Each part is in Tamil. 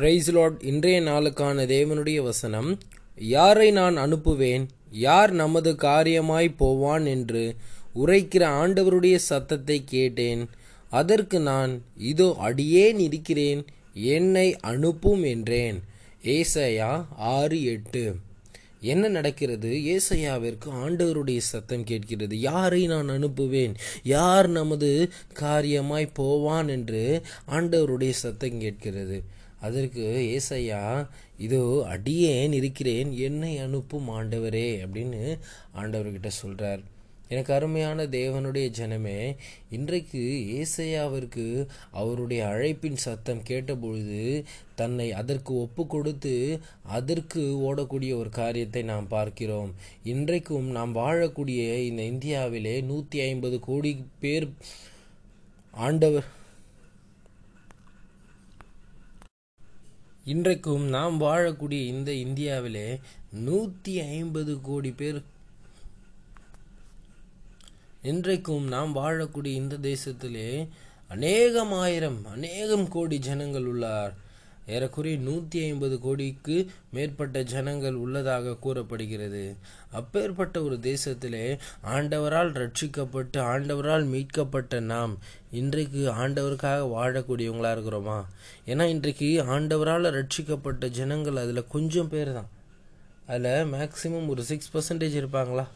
பிரைஸ் லார்ட் இன்றைய நாளுக்கான தேவனுடைய வசனம் யாரை நான் அனுப்புவேன்? யார் நமது காரியமாய் போவான் என்று உரைக்கிற ஆண்டவருடைய சத்தத்தை கேட்டேன். அதற்கு நான் இதோ அடியேன் இருக்கிறேன். என்னை அனுப்பும் என்றேன். ஏசையா ஆறு எட்டு. என்ன நடக்கிறது? ஏசையாவிற்கு ஆண்டவருடைய சத்தம் கேட்கிறது. யாரை நான் அனுப்புவேன்? யார் நமது காரியமாய் போவான் என்று ஆண்டவருடைய சத்தம் கேட்கிறது. அதற்கு ஏசையா இதோ அடியேன் இருக்கிறேன் என்னை அனுப்பும் ஆண்டவரே அப்படின்னு ஆண்டவர்கிட்ட சொல்கிறார் எனக்கு அருமையான தேவனுடைய ஜனமே இன்றைக்கு ஏசையாவிற்கு அவருடைய அழைப்பின் சத்தம் கேட்டபொழுது தன்னை அதற்கு ஒப்பு கொடுத்து அதற்கு ஓடக்கூடிய ஒரு காரியத்தை நாம் பார்க்கிறோம். இன்றைக்கும் நாம் வாழக்கூடிய இந்த இந்தியாவிலே நூற்றி ஐம்பது கோடி பேர் ஆண்டவர் இன்றைக்கும் நாம் வாழக்கூடிய இந்த இந்தியாவிலே நூற்றி ஐம்பது கோடி பேர் இன்றைக்கும் நாம் வாழக்கூடிய இந்த தேசத்திலே அநேகம் ஆயிரம் அநேகம் கோடி ஜனங்கள் உள்ளார். ஏறக்குறைய நூற்றி ஐம்பது கோடிக்கு மேற்பட்ட ஜனங்கள் உள்ளதாக கூறப்படுகிறது. அப்பேற்பட்ட ஒரு தேசத்திலே ஆண்டவரால் ரட்சிக்கப்பட்டு ஆண்டவரால் மீட்கப்பட்ட நாம் இன்றைக்கு ஆண்டவருக்காக வாழக்கூடியவங்களாக இருக்கிறோமா? ஏன்னா இன்றைக்கு ஆண்டவரால் ரட்சிக்கப்பட்ட ஜனங்கள் அதில் கொஞ்சம் பேர் தான். அதில் மேக்சிமம் ஒரு சிக்ஸ் பர்சன்டேஜ் இருப்பாங்களா?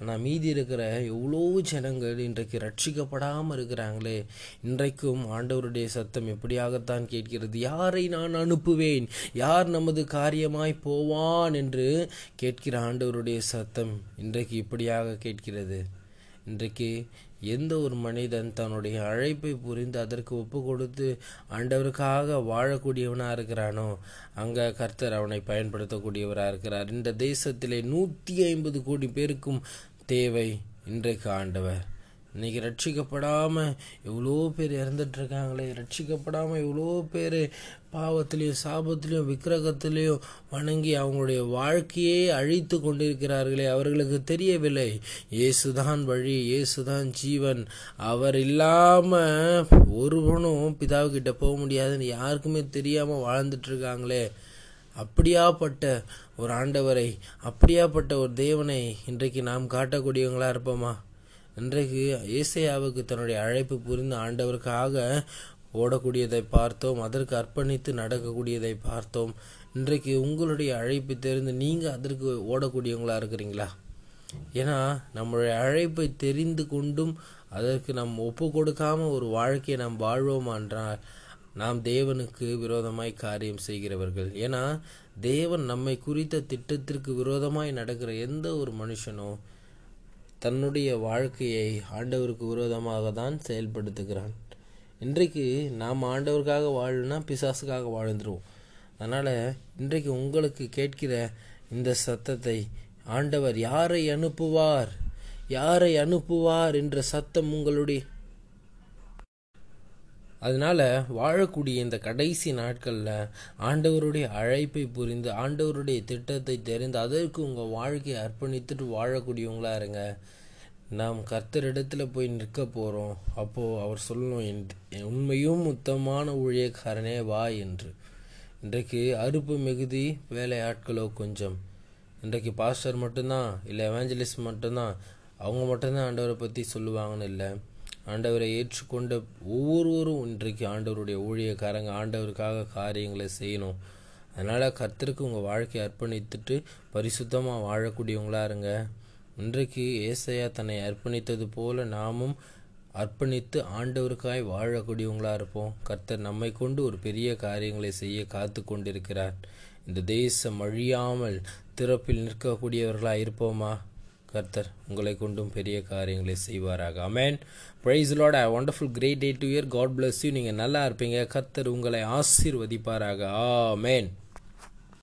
ஆனால் மீதி இருக்கிற எவ்வளோ ஜனங்கள் இன்றைக்கு ரட்சிக்கப்படாமல் இருக்கிறாங்களே? இன்றைக்கும் ஆண்டவருடைய சத்தம் எப்படியாகத்தான் கேட்கிறது? யாரை நான் அனுப்புவேன்? யார் நமது காரியமாய் போவான் என்று கேட்கிற ஆண்டவருடைய சத்தம் இன்றைக்கு இப்படியாக கேட்கிறது. இன்றைக்கு எந்த ஒரு மனிதன் தன்னுடைய அழைப்பை புரிந்து அதற்கு ஒப்பு கொடுத்து ஆண்டவருக்காக வாழக்கூடியவனாக இருக்கிறானோ அங்கே கர்த்தர் அவனை பயன்படுத்தக்கூடியவராக இருக்கிறார். இந்த தேசத்திலே நூற்றி ஐம்பது கோடி பேருக்கும் தேவை இன்றைக்கு ஆண்டவர். இன்னைக்கு ரட்சிக்கப்படாமல் எவ்வளோ பேர் இறந்துட்டுருக்காங்களே ரட்சிக்கப்படாமல் எவ்வளோ பேர் பாவத்திலையும் சாபத்திலையும் விக்கிரகத்திலையும் வணங்கி அவங்களுடைய வாழ்க்கையே அழித்து கொண்டிருக்கிறார்களே அவர்களுக்கு தெரியவில்லை. இயேசுதான் வழி இயேசுதான் ஜீவன். அவர் இல்லாமல் ஒருவனும் பிதாவுக்கிட்ட போக முடியாதுன்னு யாருக்குமே தெரியாமல் வாழ்ந்துட்டு இருக்காங்களே அப்படியாப்பட்ட ஒரு ஆண்டவரை அப்படியாப்பட்ட ஒரு தேவனை இன்றைக்கு நாம் காட்டக்கூடியவங்களா இருப்போமா? இன்றைக்கு ஏசையாவுக்கு தன்னுடைய அழைப்பு புரிந்து ஆண்டவருக்காக ஓடக்கூடியதை பார்த்தோம் அதற்கு அர்ப்பணித்து நடக்கக்கூடியதை பார்த்தோம். இன்றைக்கு உங்களுடைய அழைப்பு தெரிந்து நீங்கள் அதற்கு ஓடக்கூடியவங்களா இருக்கிறீங்களா? ஏன்னா நம்மளுடைய அழைப்பை தெரிந்து கொண்டும் அதற்கு நாம் ஒப்பு கொடுக்காம ஒரு வாழ்க்கையை நாம் வாழ்வோமா என்றால் நாம் தேவனுக்கு விரோதமாய் காரியம் செய்கிறவர்கள். ஏன்னா தேவன் நம்மை குறித்த திட்டத்திற்கு விரோதமாய் நடக்கிற எந்த ஒரு மனுஷனும் தன்னுடைய வாழ்க்கையை ஆண்டவருக்கு விரோதமாக தான் செயல்படுத்துகிறான். இன்றைக்கு நாம் ஆண்டவருக்காக வாழணும்னா பிசாசுக்காக வாழ்ந்துருவோம். அதனால் இன்றைக்கு உங்களுக்கு கேட்கிற இந்த சத்தத்தை ஆண்டவர் யாரை அனுப்புவார்? யாரை அனுப்புவார் என்ற சத்தம் உங்களுடைய அதனால் வாழக்கூடிய இந்த கடைசி நாட்களில் ஆண்டவருடைய அழைப்பை புரிந்து ஆண்டவருடைய திட்டத்தை தெரிந்து அதற்கு உங்கள் வாழ்க்கையை அர்ப்பணித்துட்டு வாழக்கூடியவங்களா இருங்க. நாம் கர்த்தரிடத்துல போய் நிற்க போகிறோம் அப்போது அவர் சொல்லணும் உண்மையும் மொத்தமான ஊழியக்காரனே வா என்று. இன்றைக்கு அறுப்பு மிகுதி வேலை ஆட்களோ கொஞ்சம். இன்றைக்கு பாஸ்டர் மட்டும்தான் இல்லை எவாஞ்சலிஸ்ட் மட்டும்தான். அவங்க மட்டும்தான் ஆண்டவரை பற்றி சொல்லுவாங்கன்னு இல்லை. ஆண்டவரை ஏற்றுக்கொண்ட ஒவ்வொருவரும் இன்றைக்கு ஆண்டவருடைய ஊழியக்காரங்க ஆண்டவருக்காக காரியங்களை செய்யணும். அதனால் கர்த்தருக்கு உங்கள் வாழ்க்கையை அர்ப்பணித்துட்டு பரிசுத்தமாக வாழக்கூடியவங்களா இருங்க. இன்றைக்கு ஏசையா தன்னை அர்ப்பணித்தது போல நாமும் அர்ப்பணித்து ஆண்டவருக்காய் வாழக்கூடியவங்களா இருப்போம். கர்த்தர் நம்மை கொண்டு ஒரு பெரிய காரியங்களை செய்ய காத்து கொண்டிருக்கிறார். இந்த தேசம் அழியாமல் திறப்பில் நிற்கக்கூடியவர்களாக இருப்போமா? கர்த்தர் உங்களை கொண்டும் பெரிய காரியங்களை செய்வாராக. Amen praise Lord I wonderful great day to year God bless you நீங்கள் நல்லா இருப்பீங்க. கர்த்தர் உங்களை ஆசீர்வதிப்பாராக. ஆ மேன்